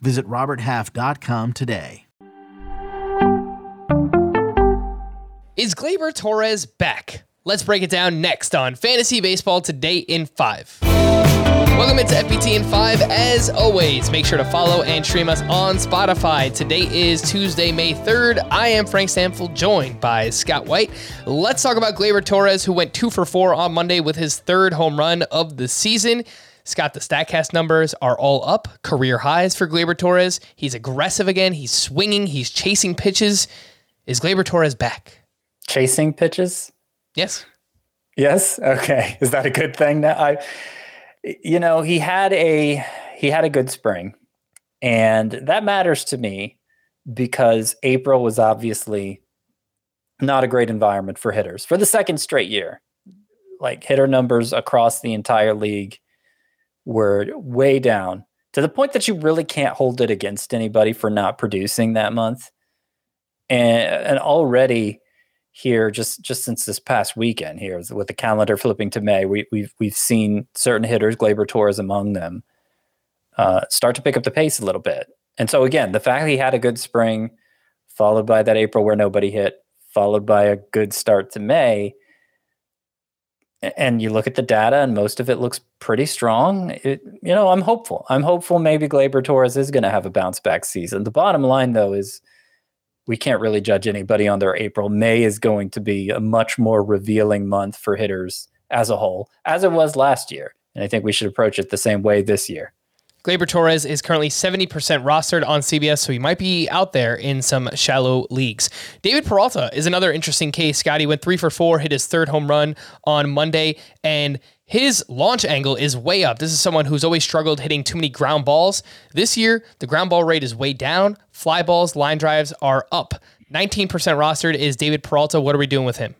Visit RobertHalf.com today. Is Gleyber Torres back? Let's break it down next on Fantasy Baseball Today in 5. Welcome into FBT in 5. As always, make sure to follow and stream us on Spotify. Today is Tuesday, May 3rd. I am Frank Stampfl, joined by Scott White. Let's talk about Gleyber Torres, who went 2 for 4 on Monday with his third home run of the season. Scott, the StatCast numbers are all up, career highs for Gleyber Torres. He's aggressive again. He's swinging. He's chasing pitches. Is Gleyber Torres back? Chasing pitches? Yes. Yes. Okay. Is that a good thing? Now, I, you know, he had a he had a good spring, and that matters to me because April was obviously not a great environment for hitters for the second straight year. Like hitter numbers across the entire league were way down to the point that you really can't hold it against anybody for not producing that month. And and already here just just since this past weekend here with the calendar flipping to May, we, we've we've seen certain hitters, Gleyber Torres among them, uh, start to pick up the pace a little bit. And so again, the fact he had a good spring, followed by that April where nobody hit, followed by a good start to May, and you look at the data and most of it looks pretty strong. It, you know, I'm hopeful. I'm hopeful maybe Gleyber Torres is going to have a bounce back season. The bottom line though is we can't really judge anybody on their April. May is going to be a much more revealing month for hitters as a whole, as it was last year. And I think we should approach it the same way this year. Gleyber Torres is currently 70% rostered on CBS, so he might be out there in some shallow leagues. David Peralta is another interesting case. Scotty went three for four, hit his third home run on Monday, and his launch angle is way up. This is someone who's always struggled hitting too many ground balls. This year, the ground ball rate is way down. Fly balls, line drives are up. 19% rostered is David Peralta. What are we doing with him?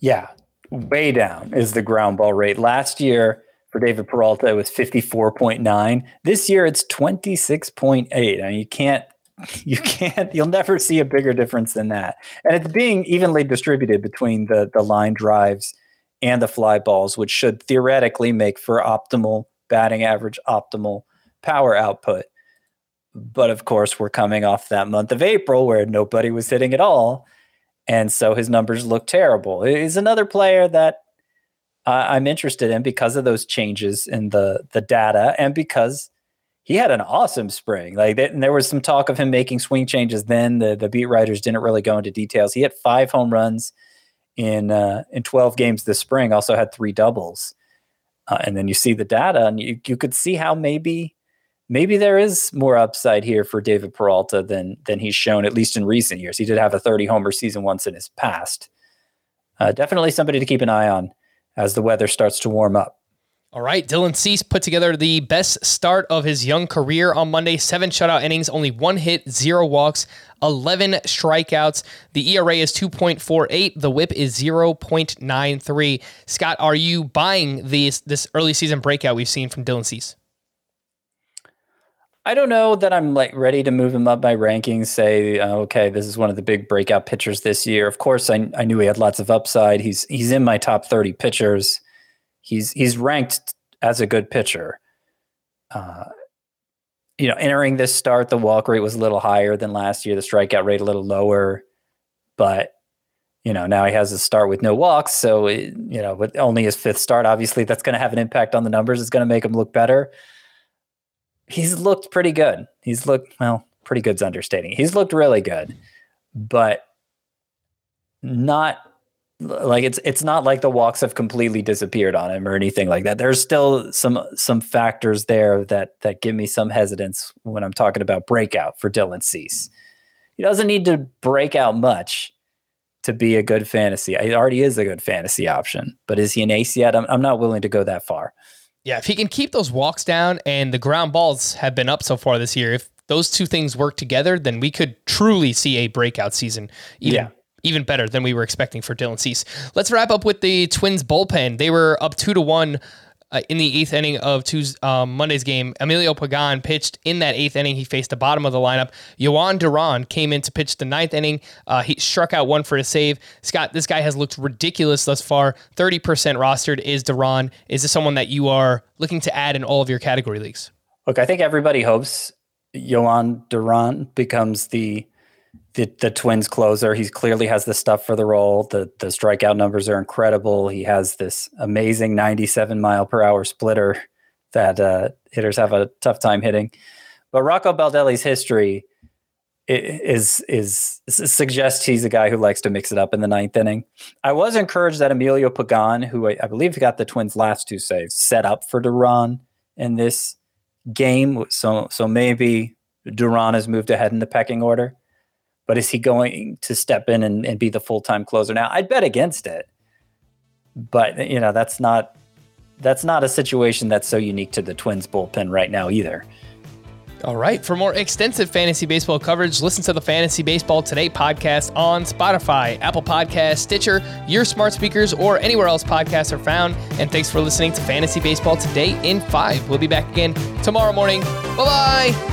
Yeah, way down is the ground ball rate. Last year, for David Peralta, was 54.9. This year it's 26.8. I mean, you can't you can't you'll never see a bigger difference than that. And it's being evenly distributed between the the line drives and the fly balls, which should theoretically make for optimal batting average, optimal power output. But of course, we're coming off that month of April where nobody was hitting at all. And so his numbers look terrible. He's another player that uh, I'm interested in because of those changes in the the data and because he had an awesome spring. Like th- there was some talk of him making swing changes. Then the the beat writers didn't really go into details. He hit five home runs in uh, in 12 games this spring. Also had three doubles. Uh, and then you see the data, and you you could see how maybe maybe there is more upside here for David Peralta than than he's shown at least in recent years. He did have a 30 homer season once in his past. Uh, definitely somebody to keep an eye on as the weather starts to warm up. All right, Dylan Cease put together the best start of his young career on Monday. Seven shutout innings, only one hit, zero walks, 11 strikeouts. The ERA is 2.48. The whip is 0.93. Scott, are you buying this, this early season breakout we've seen from Dylan Cease? I don't know that I'm like ready to move him up my rankings. Say, uh, okay, this is one of the big breakout pitchers this year. Of course, I, I knew he had lots of upside. He's he's in my top 30 pitchers. He's he's ranked as a good pitcher. Uh, you know, entering this start, the walk rate was a little higher than last year. The strikeout rate a little lower, but you know now he has a start with no walks. So it, you know, with only his fifth start, obviously that's going to have an impact on the numbers. It's going to make him look better he's looked pretty good. He's looked well, pretty good's understating. He's looked really good, but not like it's it's not like the walks have completely disappeared on him or anything like that. There's still some some factors there that that give me some hesitance when I'm talking about breakout for Dylan Cease. He doesn't need to break out much to be a good fantasy. He already is a good fantasy option, but is he an ace yet? I'm, I'm not willing to go that far. Yeah, if he can keep those walks down and the ground balls have been up so far this year, if those two things work together, then we could truly see a breakout season. Even, Yeah. even better than we were expecting for Dylan Cease. Let's wrap up with the Twins bullpen. They were up two to one uh, in the eighth inning of Tuesday, um, Monday's game. Emilio Pagan pitched in that eighth inning. He faced the bottom of the lineup. Jhoan Duran came in to pitch the ninth inning. Uh, he struck out one for a save. Scott, this guy has looked ridiculous thus far. 30% rostered is Duran. Is this someone that you are looking to add in all of your category leagues? Look, I think everybody hopes Jhoan Duran becomes the the the Twins closer. He clearly has the stuff for the role. The the strikeout numbers are incredible. He has this amazing 97 mile per hour splitter that uh, hitters have a tough time hitting. But Rocco Baldelli's history i- is is suggests he's a guy who likes to mix it up in the ninth inning. I was encouraged that Emilio Pagan, who I, I believe got the Twins' last two saves, set up for Duran in this game. So so maybe Duran has moved ahead in the pecking order. But is he going to step in and, and be the full time closer now? I'd bet against it. But you know, that's not that's not a situation that's so unique to the Twins bullpen right now either. All right. For more extensive fantasy baseball coverage, listen to the Fantasy Baseball Today podcast on Spotify, Apple Podcasts, Stitcher, your smart speakers, or anywhere else podcasts are found. And thanks for listening to Fantasy Baseball Today in 5. We'll be back again tomorrow morning. Bye bye.